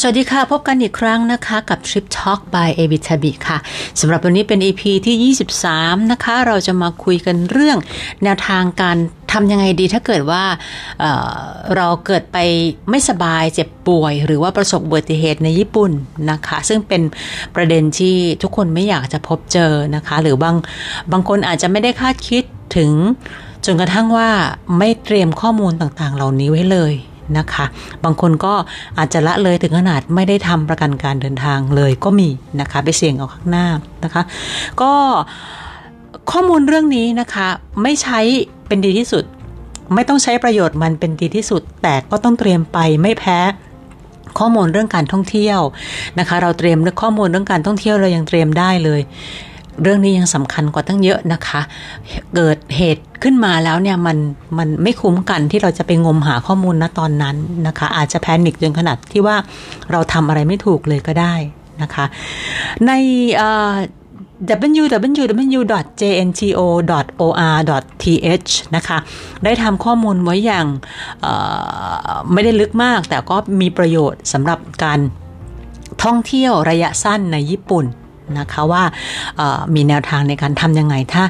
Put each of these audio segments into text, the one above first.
สวัสดีค่ะ พบกันอีกครั้งนะคะกับ Trip Talk by a b i t a b i ค่ะสำหรับวันนี้เป็น EP ที่ 23 นะคะ เราจะมาคุยกันเรื่องแนวทางการทำยังไงดีถ้าเกิดว่าเเราเกิดไปไม่สบายเจ็บป่วย หรือว่าประสบอุบัติเหตุในญี่ปุ่นนะคะ ซึ่งเป็นประเด็นที่ทุกคนไม่อยากจะพบเจอนะคะ หรือบางบางคนอาจจะไม่ได้คาดคิดถึงจนกระทั่งว่าไม่เตรียมข้อมูลต่างๆ เหล่านี้ไว้เลย นะคะ บางคนก็อาจจะละเลยถึงขนาดไม่ได้ทำประกันการเดินทางเลยก็มีนะคะ ไปเสี่ยงเอาข้างหน้านะคะ ก็ข้อมูลเรื่องนี้นะคะ ไม่ใช้เป็นดีที่สุด ไม่ต้องใช้ประโยชน์มันเป็นดีที่สุด แต่ก็ต้องเตรียมไปไม่แพ้ข้อมูลเรื่องการท่องเที่ยวนะคะ เราเตรียมข้อมูลเรื่องการท่องเที่ยวเรายังเตรียมได้เลย เรื่องนี้ยังสำคัญกว่าตั้งเยอะนะคะ เกิดเหตุขึ้นมาแล้วเนี่ยมันมันไม่คุ้มกันที่เราจะไปงมหาข้อมูลณตอนนั้นนะคะ อาจจะแพนิคจนขนาดที่ว่าเราทำอะไรไม่ถูกเลยก็ได้นะคะ ใน www.jnto.or.th นะคะ ได้ทำข้อมูลไว้อย่างไม่ได้ลึกมาก แต่ก็มีประโยชน์สำหรับการท่องเที่ยวระยะสั้นในญี่ปุ่น นะคะว่ามีแนวทางในการทำยังไงถ้า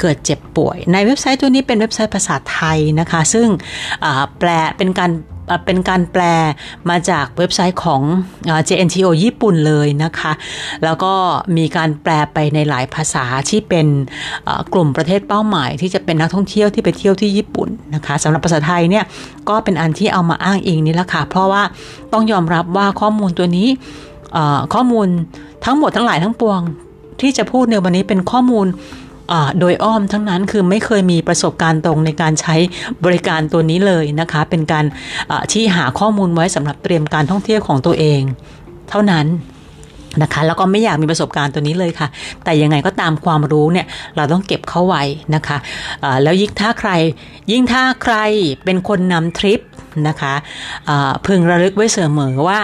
เกิดเจ็บป่วย ในเว็บไซต์ตัวนี้เป็นเว็บไซต์ภาษาไทยนะคะ ซึ่งแปลเป็นการเป็นการแปลมาจากเว็บไซต์ของ JNTO ญี่ปุ่นเลยนะคะ แล้วก็มีการแปลไปในหลายภาษาที่เป็นกลุ่มประเทศเป้าหมาย ที่จะเป็นนักท่องเที่ยวที่ไปเที่ยวที่ญี่ปุ่นนะคะสำหรับภาษาไทยเนี่ยก็เป็นอันที่เอามาอ้างอิงนี่แหละค่ะ เพราะว่าต้องยอมรับว่าข้อมูลตัวนี้ ข้อมูลทั้งหมดทั้งหลายทั้งปวง ที่จะพูดในวันนี้เป็นข้อมูลโดยอ้อมทั้งนั้นคือไม่เคยมีประสบการณ์ตรงในการใช้บริการตัวนี้เลยนะคะ เป็นการที่หาข้อมูลไว้สำหรับเตรียมการท่องเที่ยวของตัวเอง เท่านั้นนะคะแล้วก็ไม่อยากมีประสบการณ์ตัวนี้เลยค่ะ แต่ยังไงก็ตามความรู้เนี่ยเราต้องเก็บเข้าไว้นะคะะแล้วยิ่งถ้าใคร ยิ่งถ้าใครเป็นคนนำทริปนะคะพึงระลึกไว้เสมอว่า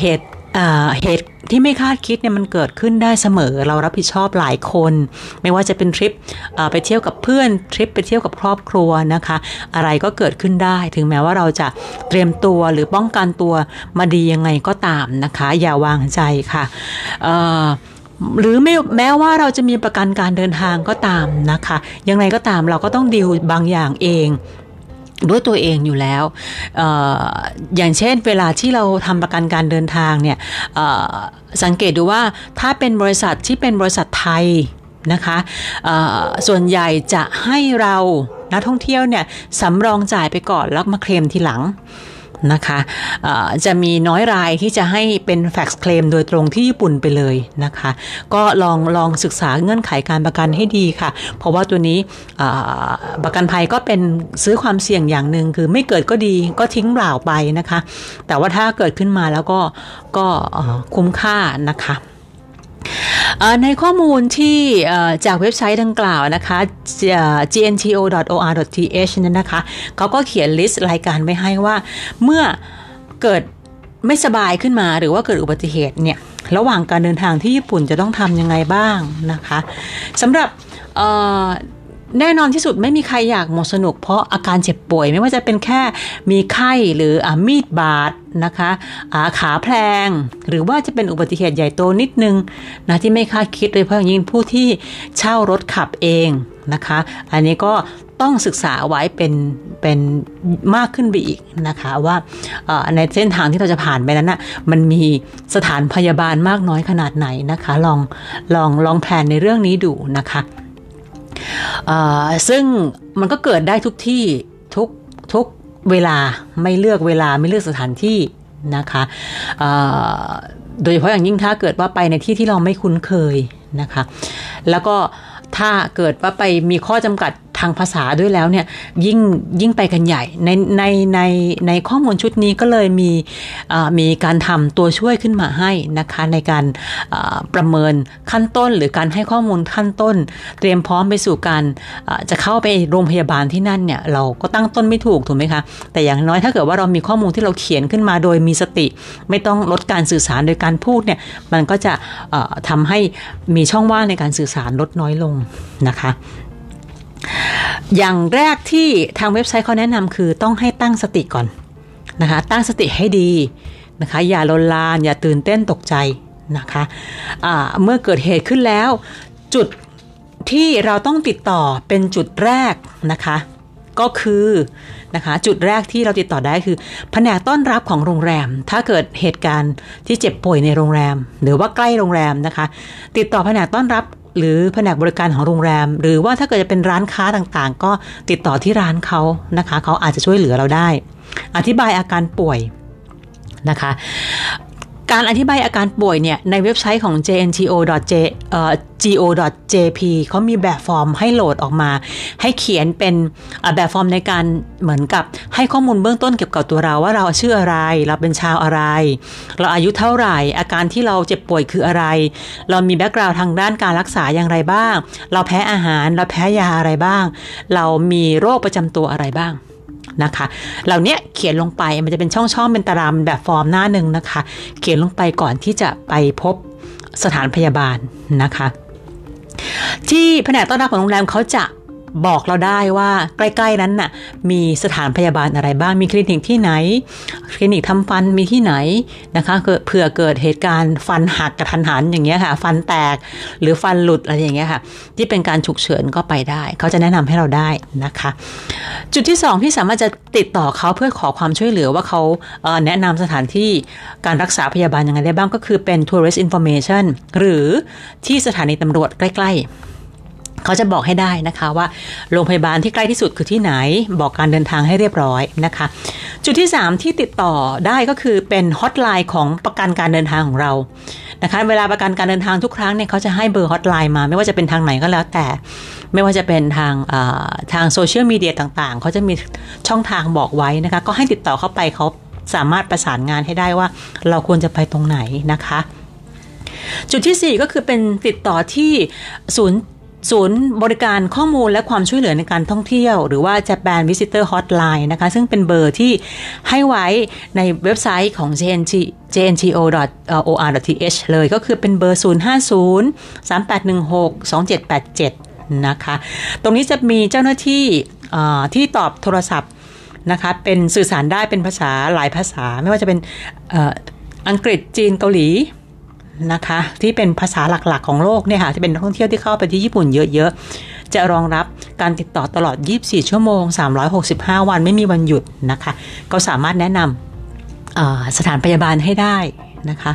เหตุ เหตุที่ไม่คาดคิดเนี่ยมันเกิดขึ้นได้เสมอ เรารับผิดชอบหลายคน ไม่ว่าจะเป็นทริปไปเที่ยวกับเพื่อนทริปไปเที่ยวกับครอบครัวนะคะ อะไรก็เกิดขึ้นได้ ถึงแม้ว่าเราจะเตรียมตัวหรือป้องกันตัวมาดียังไงก็ตามนะคะ อย่าวางใจค่ะหรือไม่แม้ว่าเราจะมีประกันการเดินทางก็ตามนะคะ ยังไงก็ตามเราก็ต้องดิวบางอย่างเอง ด้วยตัวเองอยู่แล้วออย่างเช่นเวลาที่เราทำประกันการเดินทางเนี่ยสังเกตดูว่าถ้าเป็นบริษัทที่เป็นบริษัทไทยนะคะส่วนใหญ่จะให้เรานักท่องเที่ยวเนี่ยสำรองจ่ายไปก่อนแล้วมาเคลมทีหลัง นะคะจะมีน้อยรายที่จะให้เป็นแฟกซ์เคลมโดยตรงที่ญี่ปุ่นไปเลยนะคะ ก็ลองลองศึกษาเงื่อนไขการประกันให้ดีค่ะ เพราะว่าตัวนี้ประกันภัยก็เป็นซื้อความเสี่ยงอย่างหนึ่งคือไม่เกิดก็ดีก็ทิ้งเปล่าไปนะคะ แต่ว่าถ้าเกิดขึ้นมาแล้วก็ก็คุ้มค่านะคะ ในข้อมูลที่จากเว็บไซต์ดังกล่าวนะคะ gnto.or.th นั้นนะคะเขาก็เขียนลิสต์รายการไว้ให้ว่าเมื่อเกิดไม่สบายขึ้นมาหรือว่าเกิดอุบัติเหตุเนี่ยระหว่างการเดินทางที่ญี่ปุ่นจะต้องทำยังไงบ้างนะคะสำหรับแน่นอนที่สุดไม่มีใครอยากหมดสนุกเพราะอาการเจ็บป่วยไม่ว่าจะเป็นแค่มีไข้หรืออมีดบาด นะคะขาแพลง หรือว่าจะเป็นอุบัติเหตุใหญ่โตนิดนึงนะที่ไม่คาดคิดเลยเพราะยิ่งผู้ที่เช่ารถขับเองนะคะ อันนี้ก็ต้องศึกษาไว้เป็นเป็นมากขึ้นไปอีกนะคะว่าในเส้นทางที่เราจะผ่านไปนั้นนะ่ะมันมีสถานพยาบาลมากน้อยขนาดไหนนะคะ ลองลองลองแพลนในเรื่องนี้ดูนะคะซึ่งมันก็เกิดได้ทุกที่ เวลาไม่เลือกเวลาไม่เลือกสถานที่นะคะโดยเฉพาะอย่างยิ่งถ้าเกิดว่าไปในที่ที่เราไม่คุ้นเคยนะคะ แล้วก็ถ้าเกิดว่าไปมีข้อจำกัดางภาษาด้วยแล้วเนี่ยยิ่งยิ่งไปกันใหญ่ ในในในในข้อมูลชุดนี้ก็เลยมีมีการทำตัวช่วยขึ้นมาให้นะคะในการประเมินขั้นต้น หรือการให้ข้อมูลขั้นต้น เตรียมพร้อมไปสู่การจะเข้าไปโรงพยาบาลที่นั่นเนี่ยเราก็ตั้งต้นไม่ถูกถูกไหมคะแต่อย่างน้อยถ้าเกิดว่าเรามีข้อมูลที่เราเขียนขึ้นมาโดยมีสติ ไม่ต้องลดการสื่อสารโดยการพูดเนี่ยมันก็จะทำให้มีช่องว่างในการสื่อสารลดน้อยลงนะคะ อย่างแรกที่ทางเว็บไซต์เขาแนะนำคือต้องให้ตั้งสติก่อนนะคะตั้งสติให้ดีนะคะอย่าลนลาน อย่าตื่นเต้นตกใจนะคะะเมื่อเกิดเหตุขึ้นแล้ว จุดที่เราต้องติดต่อเป็นจุดแรกนะคะก็คือนะคะจุดแรกที่เราติดต่อได้คือแผนกต้อนรับของโรงแรม ถ้าเกิดเหตุการณ์ที่เจ็บป่วยในโรงแรม หรือว่าใกล้โรงแรมนะคะ ติดต่อแผนกต้อนรับ หรือแผนกบริการของโรงแรม หรือว่าถ้าเกิดจะเป็นร้านค้าต่างๆ ก็ติดต่อที่ร้านเขานะคะ เขาอาจจะช่วยเหลือเราได้ อธิบายอาการป่วยนะคะ การอธิบายอาการป่วยเนี่ย ในเว็บไซต์ของ jnto.go.jp เขามีแบบฟอร์มให้โหลดออกมา ให้เขียนเป็นแบบฟอร์มในการเหมือนกับให้ข้อมูลเบื้องต้นเกี่ยวกับตัวเราว่าเราชื่ออะไร เราเป็นชาวอะไร เราอายุเท่าไหร่ อาการที่เราเจ็บป่วยคืออะไร เรามี background ทางด้านการรักษาอย่างไรบ้าง เราแพ้อาหาร เราแพ้ยาอะไรบ้าง เรามีโรคประจำตัวอะไรบ้าง นะคะ เหล่านี้เขียนลงไปมันจะเป็นช่องๆเป็นตารางแบบฟอร์มหน้าหนึ่งนะคะ เขียนลงไปก่อนที่จะไปพบสถานพยาบาลนะคะ ที่แผนกต้อนรับของโรงแรมเขาจะ บอกเราได้ว่าใกล้ ๆ นั้นน่ะมีสถานพยาบาลอะไรบ้างมีคลินิกที่ไหน คลินิกทำฟันมีที่ไหนนะคะเผื่อเกิดเหตุการณ์ฟันหักกระทันหันอย่างเงี้ยค่ะ ฟันแตกหรือฟันหลุดอะไรอย่างเงี้ยค่ะ ที่เป็นการฉุกเฉินก็ไปได้ เขาจะแนะนำให้เราได้นะคะ จุดที่ 2 ที่สามารถจะติดต่อเขาเพื่อขอความช่วยเหลือว่าเขาแนะนำสถานที่การรักษาพยาบาลยังไงได้บ้างก็คือเป็น tourist information หรือที่สถานีตำรวจใกล้ ๆ เขาจะบอกให้ได้นะคะว่าโรงพยาบาลที่ใกล้ที่สุดคือที่ไหน บอกการเดินทางให้เรียบร้อยนะคะ จุดที่ 3 ที่ติดต่อได้ก็คือเป็นฮอตไลน์ของประกันการเดินทางของเรานะคะเวลาประกันการเดินทางทุกครั้งเนี่ยเขาจะให้เบอร์ฮอตไลน์มา ไม่ว่าจะเป็นทางไหนก็แล้วแต่ ไม่ว่าจะเป็นทางทางโซเชียลมีเดียต่างๆเขาจะมีช่องทางบอกไว้นะคะก็ให้ติดต่อเข้าไปเขาสามารถประสานงานให้ได้ว่าเราควรจะไปตรงไหนนะคะ จุดที่ 4 ก็คือเป็นติดต่อที่ศูนย์ ศูนย์บริการข้อมูลและความช่วยเหลือในการท่องเที่ยว หรือว่า Japan Visitor Hotline นะคะ ซึ่งเป็นเบอร์ที่ให้ไว้ในเว็บไซต์ของ JNT jnto.or.th เลยก็คือเป็นเบอร์ 050 3816 2787 นะคะ ตรงนี้จะมีเจ้าหน้าที่ที่ตอบโทรศัพท์นะคะ เป็นสื่อสารได้เป็นภาษาหลายภาษา ไม่ว่าจะเป็นอังกฤษจีนเกาหลี นะคะ ที่เป็นภาษาหลักๆ ของโลกเนี่ยค่ะที่เป็นนักท่องเที่ยวที่เข้าไปที่ญี่ปุ่นเยอะๆ จะรองรับการติดต่อตลอด 24 ชั่วโมง 365 วันไม่มีวันหยุดนะคะ ก็สามารถแนะนำสถานพยาบาลให้ได้นะคะ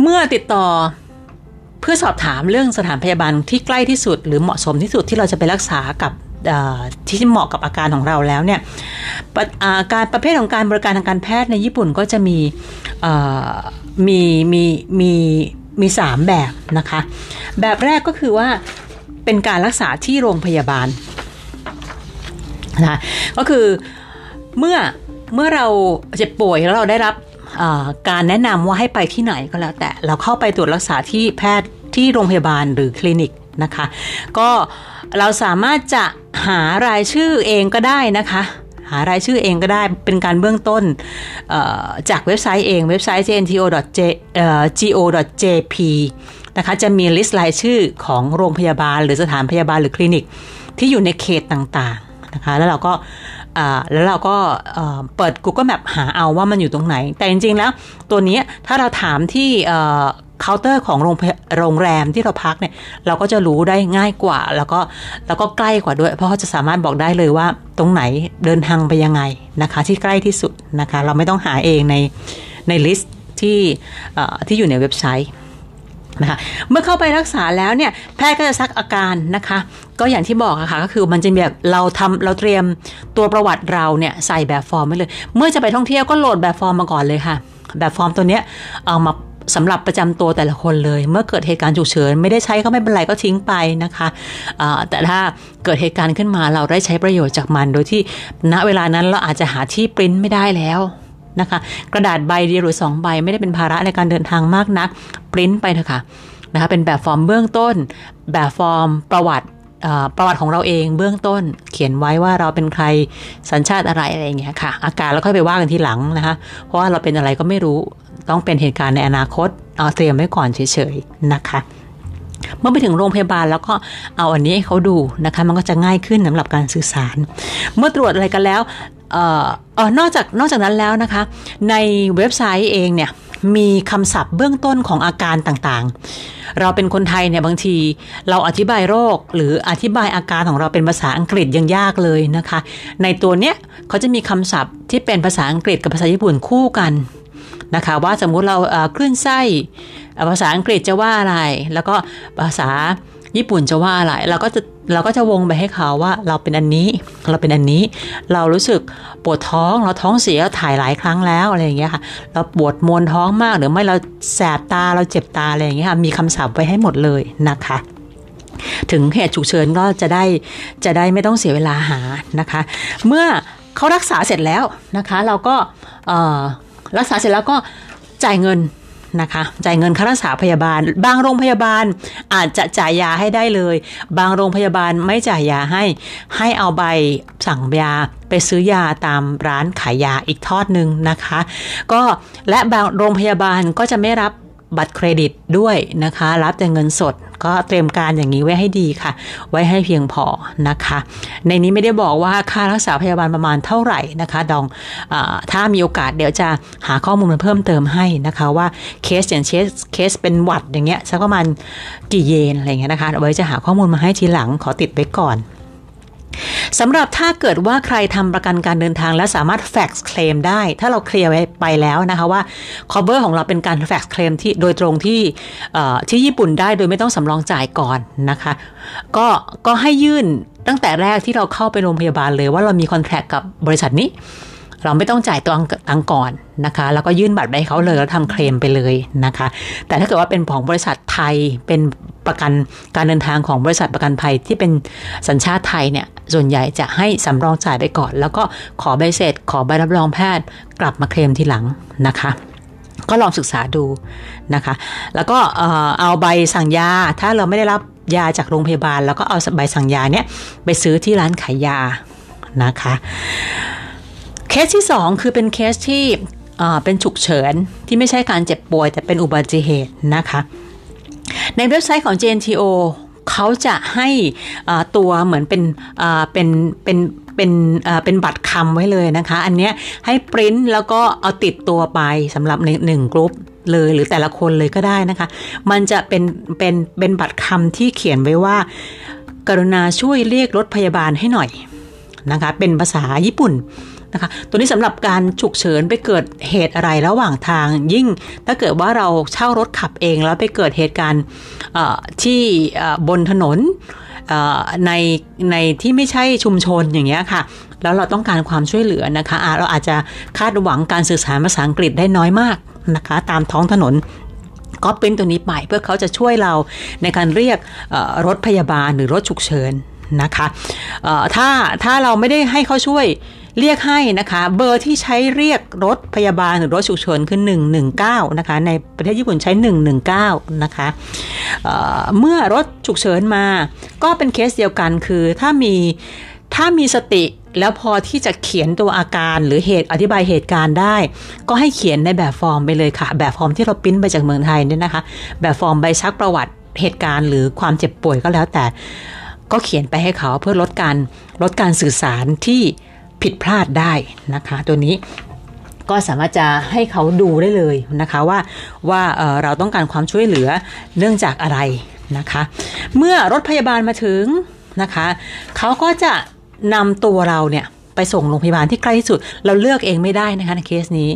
เมื่อติดต่อเพื่อสอบถามเรื่องสถานพยาบาลที่ใกล้ที่สุด หรือเหมาะสมที่สุดที่เราจะไปรักษากับ ที่เหมาะกับอาการของเราแล้วเนี่ยการประเภทของการบริการทางการแพทย์ในญี่ปุ่นก็จะมีมีมีมีมีสามแบบนะคะ แบบแรกก็คือว่าเป็นการรักษาที่โรงพยาบาลนะก็คือเมื่อเมื่อเราเจ็บป่วยแล้วเราได้รับการแนะนำว่าให้ไปที่ไหนก็แล้ว แต่เราเข้าไปตรวจรักษาที่แพทย์ที่โรงพยาบาลหรือคลินิกนะคะ ก็ เราสามารถจะหารายชื่อเองก็ได้นะคะ หารายชื่อเองก็ได้เป็นการเบื้องต้นจากเว็บไซต์เองเว็บไซต์ jnto.go.jp นะคะจะมีลิสต์รายชื่อของโรงพยาบาล หรือสถานพยาบาลหรือคลินิก ที่อยู่ในเขตต่างๆนะคะแล้วเราก็แล้วเราก็เปิด Google Map หาเอาว่ามันอยู่ตรงไหน แต่จริงๆแล้วตัวนี้ถ้าเราถามที่ เคาน์เตอร์ของโรงโรงแรมที่เราพักเนี่ย เราก็จะรู้ได้ง่ายกว่า แล้วก็แล้วก็ใกล้กว่าด้วย เพราะเขาจะสามารถบอกได้เลยว่า ตรงไหนเดินทางไปยังไงนะคะ ที่ใกล้ที่สุดนะคะ เราไม่ต้องหาเองในใน list ที่ที่อยู่ในเว็บไซต์นะคะเมื่อเข้าไปรักษาแล้วเนี่ยแพทย์ก็จะซักอาการนะคะ ก็อย่างที่บอกอะค่ะก็คือมันจะแบบเราทำเราเตรียมตัวประวัติเราเนี่ยใส่แบบฟอร์มไว้เลย เมื่อจะไปท่องเที่ยวก็โหลดแบบฟอร์มมาก่อนเลยค่ะ แบบฟอร์มตัวเนี้ยเอามา สำหรับประจำตัวแต่ละคนเลย เมื่อเกิดเหตุการณ์ฉุกเฉินไม่ได้ใช้ก็ไม่เป็นไรก็ทิ้งไปนะคะแต่ถ้าเกิดเหตุการณ์ขึ้นมาเราได้ใช้ประโยชน์จากมัน โดยที่ณเวลานั้นเราอาจจะหาที่ปริ้นไม่ได้แล้วนะคะกระดาษใบเดียวหรือ 2 ใบไม่ได้เป็นภาระในการเดินทางมากนักปริ้นไปเถอะค่ะนะคะเป็นแบบฟอร์มเบื้องต้น แบบฟอร์มประวัติประวัติของเราเองเบื้องต้น เขียนไว้ว่าเราเป็นใครสัญชาติอะไรอะไรอย่างเงี้ยค่ะ อาการแล้วค่อยไปว่ากันทีหลังนะคะเพราะว่าเราเป็นอะไรก็ไม่รู้ ต้องเป็นเหตุการณ์ในอนาคตเอาเตรียมไว้ก่อนเฉยๆนะคะเมื่อไปถึงโรงพยาบาลแล้วก็เอาอันนี้ให้เขาดูนะคะ มันก็จะง่ายขึ้นสำหรับการสื่อสาร เมื่อตรวจอะไรกันแล้วเอ่อเออนอกจากนอกจากนั้นแล้วนะคะ ในเว็บไซต์เองเนี่ยมีคำศัพท์เบื้องต้นของอาการต่างๆ เราเป็นคนไทยเนี่ยบางที เราอธิบายโรคหรืออธิบายอาการของเราเป็นภาษาอังกฤษยังยากเลยนะคะ ในตัวเนี้ยเขาจะมีคำศัพท์ที่เป็นภาษาอังกฤษกับภาษาญี่ปุ่นคู่กัน นะคะว่าสมมุติเราคลื่นไส้ภาษาอังกฤษจะว่าอะไร แล้วก็ภาษาญี่ปุ่นจะว่าอะไรเราก็จะเราก็จะวงไปให้เขาว่าเราเป็นอันนี้ เราเป็นอันนี้ เรารู้สึกปวดท้องเราท้องเสียถ่ายหลายครั้งแล้วอะไรอย่างเงี้ยค่ะ เราปวดมวนท้องมากหรือไม่เราแสบตาเราเจ็บตาอะไรอย่างเงี้ยค่ะมีคำศัพท์ไว้ให้หมดเลยนะคะถึงเหตุฉุกเฉินก็จะได้จะได้ไม่ต้องเสียเวลาหานะคะ เมื่อเขารักษาเสร็จแล้วนะคะ เราก็ รักษาเสร็จแล้วก็จ่ายเงินนะคะ จ่ายเงินค่ารักษาพยาบาล บางโรงพยาบาลอาจจะจ่ายยาให้ได้เลย บางโรงพยาบาลไม่จ่ายยาให้ ให้เอาใบสั่งยาไปซื้อยาตามร้านขายยาอีกทอดหนึ่งนะคะ ก็และบางโรงพยาบาลก็จะไม่รับ บัตรเครดิตด้วยนะคะ รับแต่เงินสดก็เตรียมการอย่างนี้ไว้ให้ดีค่ะ ไว้ให้เพียงพอนะคะ ในนี้ไม่ได้บอกว่าค่ารักษาพยาบาลประมาณเท่าไหร่นะคะ ดองถ้ามีโอกาสเดี๋ยวจะหาข้อมูลมาเพิ่มเติมให้นะคะว่าเคสอย่างเคสเคสเป็นหวัดอย่างเงี้ยสักประมาณกี่เยนอะไรเงี้ยนะคะเอาไว้จะหาข้อมูลมาให้ทีหลังขอติดไว้ก่อน สำหรับถ้าเกิดว่าใครทำประกันการเดินทางและสามารถ fax claim ได้ ถ้าเรา clear ไว้ไปแล้วนะคะว่า cover ของเราเป็นการ fax claim ที่โดยตรงที่ที่ญี่ปุ่นได้โดยไม่ต้องสำรองจ่ายก่อนนะคะ ก็ก็ให้ยื่นตั้งแต่แรกที่เราเข้าไปโรงพยาบาลเลยว่าเรามีคอนแทคกับบริษัทนี้เราไม่ต้องจ่ายตัวตังก่อนนะคะ แล้วก็ยื่นบัตรไปเขาเลยแล้วทำเคลมไปเลยนะคะ แต่ถ้าเกิดว่าเป็นของบริษัทไทยเป็นประกันการเดินทางของบริษัทประกันภัยที่เป็นสัญชาติไทยเนี่ย ส่วนใหญ่จะให้สำรองจ่ายไปก่อน แล้วก็ขอใบเสร็จ ขอใบรับรองแพทย์ กลับมาเคลมทีหลังนะคะก็ลองศึกษาดูนะคะ แล้วก็เอาใบสั่งยา ถ้าเราไม่ได้รับยาจากโรงพยาบาล แล้วก็เอาใบสั่งยาเนี่ยไปซื้อที่ร้านขายยานะคะ เคสที่ 2 คือเป็นเคสที่เป็นฉุกเฉินที่ไม่ใช่การเจ็บป่วยแต่เป็นอุบัติเหตุนะคะ ในเว็บไซต์ของ JNTO เขาจะให้ตัวเหมือนเป็นเป็นเป็นเป็นเป็นบัตรคำไว้เลยนะคะ อันนี้ให้ปริ้นแล้วก็เอาติดตัวไปสำหรับในหนึ่งกลุ่มเลยหรือแต่ละคนเลยก็ได้นะคะ มันจะเป็นเป็นเป็นบัตรคำที่เขียนไว้ว่า กรุณาช่วยเรียกรถพยาบาลให้หน่อยนะคะ เป็นภาษาญี่ปุ่น นะคะ ตัวนี้สำหรับการฉุกเฉินไปเกิดเหตุอะไรระหว่างทาง ยิ่งถ้าเกิดว่าเราเช่ารถขับเองแล้วไปเกิดเหตุการณ์ที่บนถนนในในที่ไม่ใช่ชุมชนอย่างเงี้ยค่ะ แล้วเราต้องการความช่วยเหลือนะคะะเราอาจจะคาดหวังการสื่อสารภาษาอังกฤษได้น้อยมากนะคะ ตามท้องถนนก็เป็นตัวนี้ไปเพื่อเขาจะช่วยเราในการเรียกรถพยาบาลหรือรถฉุกเฉินนะคะถ้าถ้าเราไม่ได้ให้เขาช่วย เรียกให้นะคะ เบอร์ที่ใช้เรียกรถพยาบาลหรือรถฉุกเฉินคือ 119 นะคะ ในประเทศญี่ปุ่นใช้ 119 นะคะเเมื่อรถฉุกเฉินมา ก็เป็นเคสเดียวกันคือถ้ามีถ้ามีสติแล้วพอที่จะเขียนตัวอาการหรือเหตุอธิบายเหตุการณ์ได้ ก็ให้เขียนในแบบฟอร์มไปเลยค่ะ แบบฟอร์มที่เราปิ้นไปจากเมืองไทยเนี่ยนะคะ แบบฟอร์มใบซักประวัติเหตุการณ์หรือความเจ็บป่วยก็แล้วแต่ ก็เขียนไปให้เขาเพื่อลดการลดการสื่อสารที่ ผิดพลาดได้นะคะ ตัวนี้ก็สามารถจะให้เขาดูได้เลยนะคะว่าว่าเราต้องการความช่วยเหลือเนื่องจากอะไรนะคะ เมื่อรถพยาบาลมาถึงนะคะเขาก็จะนำตัวเราเนี่ย ไปส่งโรงพยาบาลที่ใกล้ที่สุด เราเลือกเองไม่ได้นะคะในเคสนี้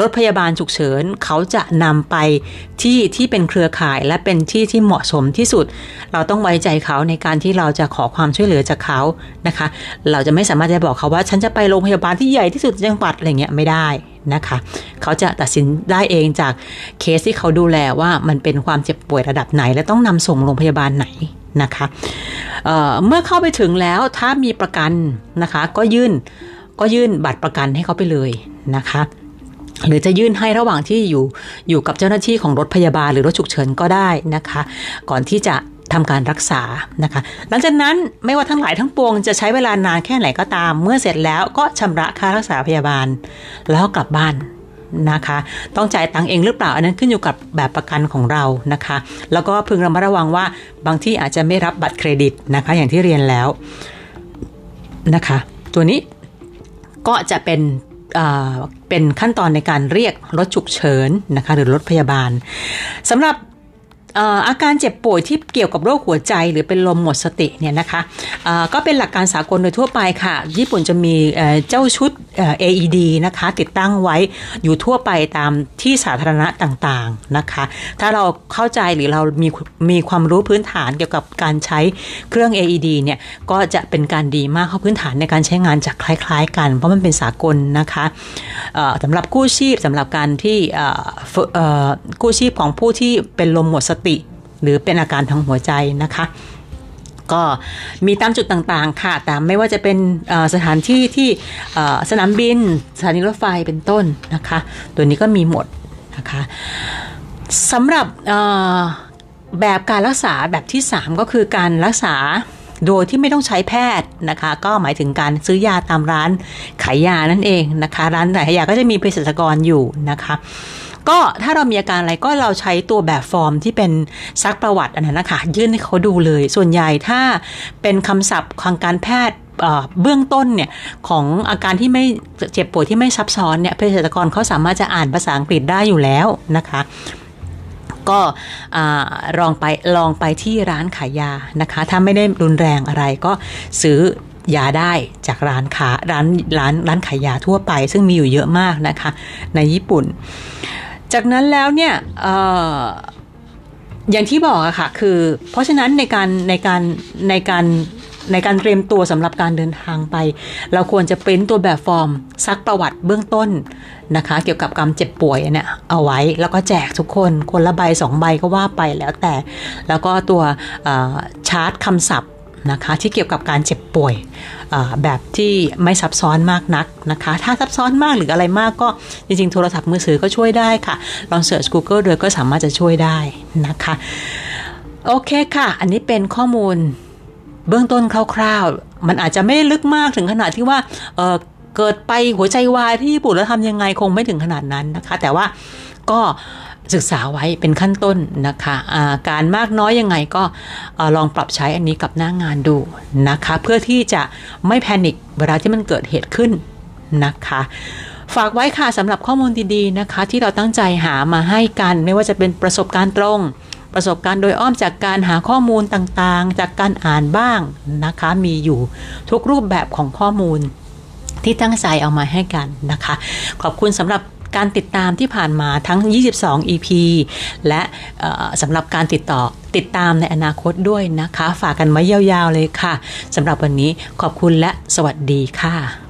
รถพยาบาลฉุกเฉินเขาจะนำไปที่ที่เป็นเครือข่ายและเป็นที่ที่เหมาะสมที่สุด เราต้องไว้ใจเขาในการที่เราจะขอความช่วยเหลือจากเขานะคะ เราจะไม่สามารถจะบอกเขาว่า ฉันจะไปโรงพยาบาลที่ใหญ่ที่สุดจังหวัดอะไรเงี้ยไม่ได้ นะคะ เขาจะตัดสินได้เองจากเคสที่เขาดูแลว่ามันเป็นความเจ็บป่วยระดับไหน และต้องนำส่งโรงพยาบาลไหนนะคะเเมื่อเข้าไปถึงแล้วถ้ามีประกันนะคะ ก็ยื่นก็ยื่นบัตรประกันให้เขาไปเลยนะคะหรือจะยื่นให้ระหว่างที่อยู่อยู่กับเจ้าหน้าที่ของรถพยาบาลหรือรถฉุกเฉินก็ได้นะคะ ก่อนที่จะ ทำการรักษานะคะ หลังจากนั้นไม่ว่าทั้งหลายทั้งปวงจะใช้เวลานานแค่ไหนก็ตาม เมื่อเสร็จแล้วก็ชำระค่ารักษาพยาบาล แล้วกลับบ้านนะคะ ต้องจ่ายตังเองหรือเปล่า อันนั้นขึ้นอยู่กับแบบประกันของเรานะคะ แล้วก็พึงระมัดระวังว่าบางที่อาจจะไม่รับบัตรเครดิตนะคะ อย่างที่เรียนแล้วนะคะ ตัวนี้ก็จะเป็นเป็นขั้นตอนในการเรียกรถฉุกเฉินนะคะหรือรถพยาบาลสำหรับ อาการเจ็บป่วยที่เกี่ยวกับโรคหัวใจ หรือเป็นลมหมดสติเนี่ยนะคะก็เป็นหลักการสากลโดยทั่วไปค่ะ ญี่ปุ่นจะมีเจ้าชุด AED นะคะติดตั้งไว้อยู่ทั่วไปตามที่สาธารณะต่างๆนะคะ ถ้าเราเข้าใจหรือเรามีมีความรู้พื้นฐานเกี่ยวกับการใช้เครื่อง AED เนี่ยก็จะเป็นการดีมากเพราะพื้นฐานในการใช้งานจะคล้ายๆ กัน เพราะมันเป็นสากลนะคะสำหรับกู้ชีพสำหรับการที่กู้ชีพของผู้ที่เป็นลมหมดสติ หรือเป็นอาการทางหัวใจนะคะก็มีตามจุดต่างๆ ค่ะแต่ไม่ว่าจะเป็นสถานที่ที่สนามบิน สถานีรถไฟเป็นต้นนะคะ ตัวนี้ก็มีหมดนะคะสำหรับแบบการรักษาแบบที่ 3 ก็คือการรักษาโดยที่ไม่ต้องใช้แพทย์นะคะ ก็หมายถึงการซื้อยาตามร้านขายยานั่นเองนะคะ ร้านขายยาก็จะมีเภสัชกรอยู่นะคะ ก็ถ้าเรามีอาการอะไรก็เราใช้ตัวแบบฟอร์มที่เป็นซักประวัติอันนั้นนะคะยื่นให้เขาดูเลย ส่วนใหญ่ถ้าเป็นคำศัพท์ทางการแพทย์เบื้องต้นเนี่ยของอาการที่ไม่เจ็บป่วยที่ไม่ซับซ้อนเนี่ยเภสัชกรเขาสามารถจะอ่านภาษาอังกฤษได้อยู่แล้วนะคะก็ลองไปลองไปที่ร้านขายยานะคะ ถ้าไม่ได้รุนแรงอะไรก็ซื้อยาได้จากร้านค้าร้านร้านร้านขายยาทั่วไป ซึ่งมีอยู่เยอะมากนะคะ ในญี่ปุ่น จากนั้นแล้วเนี่ยอย่างที่บอกอะค่ะคือ เพราะฉะนั้นในการในการในการในการเตรียมตัวสำหรับการเดินทางไป เราควรจะเป็นตัวแบบฟอร์มซักประวัติเบื้องต้นนะคะ เกี่ยวกับการเจ็บป่วยเนี่ยเอาไว้แล้วก็แจกทุกคนคนละใบสองใบก็ว่าไปแล้วแต่ แล้วก็ตัวชาร์ตคำศัพท์ นะคะที่เกี่ยวกับการเจ็บป่วยแบบที่ไม่ซับซ้อนมากนักนะคะ ถ้าซับซ้อนมากหรืออะไรมากก็จริงๆ โทรศัพท์มือถือก็ช่วยได้ค่ะ ลองเสิร์ช Google ด้วยก็สามารถจะช่วยได้นะคะ โอเคค่ะ อันนี้เป็นข้อมูลเบื้องต้นคร่าวๆ มันอาจจะไม่ได้ลึกมากถึงขนาดที่ว่าเเกิดไปหัวใจวายที่ญี่ปุ่นแล้วทำยังไงคงไม่ถึงขนาดนั้นนะคะ แต่ว่าก็ ศึกษาไว้เป็นขั้นต้นนะคะาการมากน้อยยังไงก็ลองปรับใช้อันนี้กับหน้างงานดูนะคะ เพื่อที่จะไม่แพนิคเวลาที่มันเกิดเหตุขึ้นนะคะฝากไว้ค่ะสำหรับข้อมูลดีๆนะคะ ที่เราตั้งใจหามาให้กันไม่ว่าจะเป็นประสบการณ์ตรง ประสบการณ์โดยอ้อมจากการหาข้อมูลต่างๆ จากการอ่านบ้างนะคะ มีอยู่ทุกรูปแบบของข้อมูลที่ตั้งใจเอามาให้กันนะคะ ขอบคุณสำหรับ การติดตามที่ผ่านมาทั้ง 22 EP และสำหรับการติดต่อติดตามในอนาคตด้วยนะคะ ฝากกันไว้ยาวๆเลยค่ะสำหรับวันนี้ขอบคุณและสวัสดีค่ะ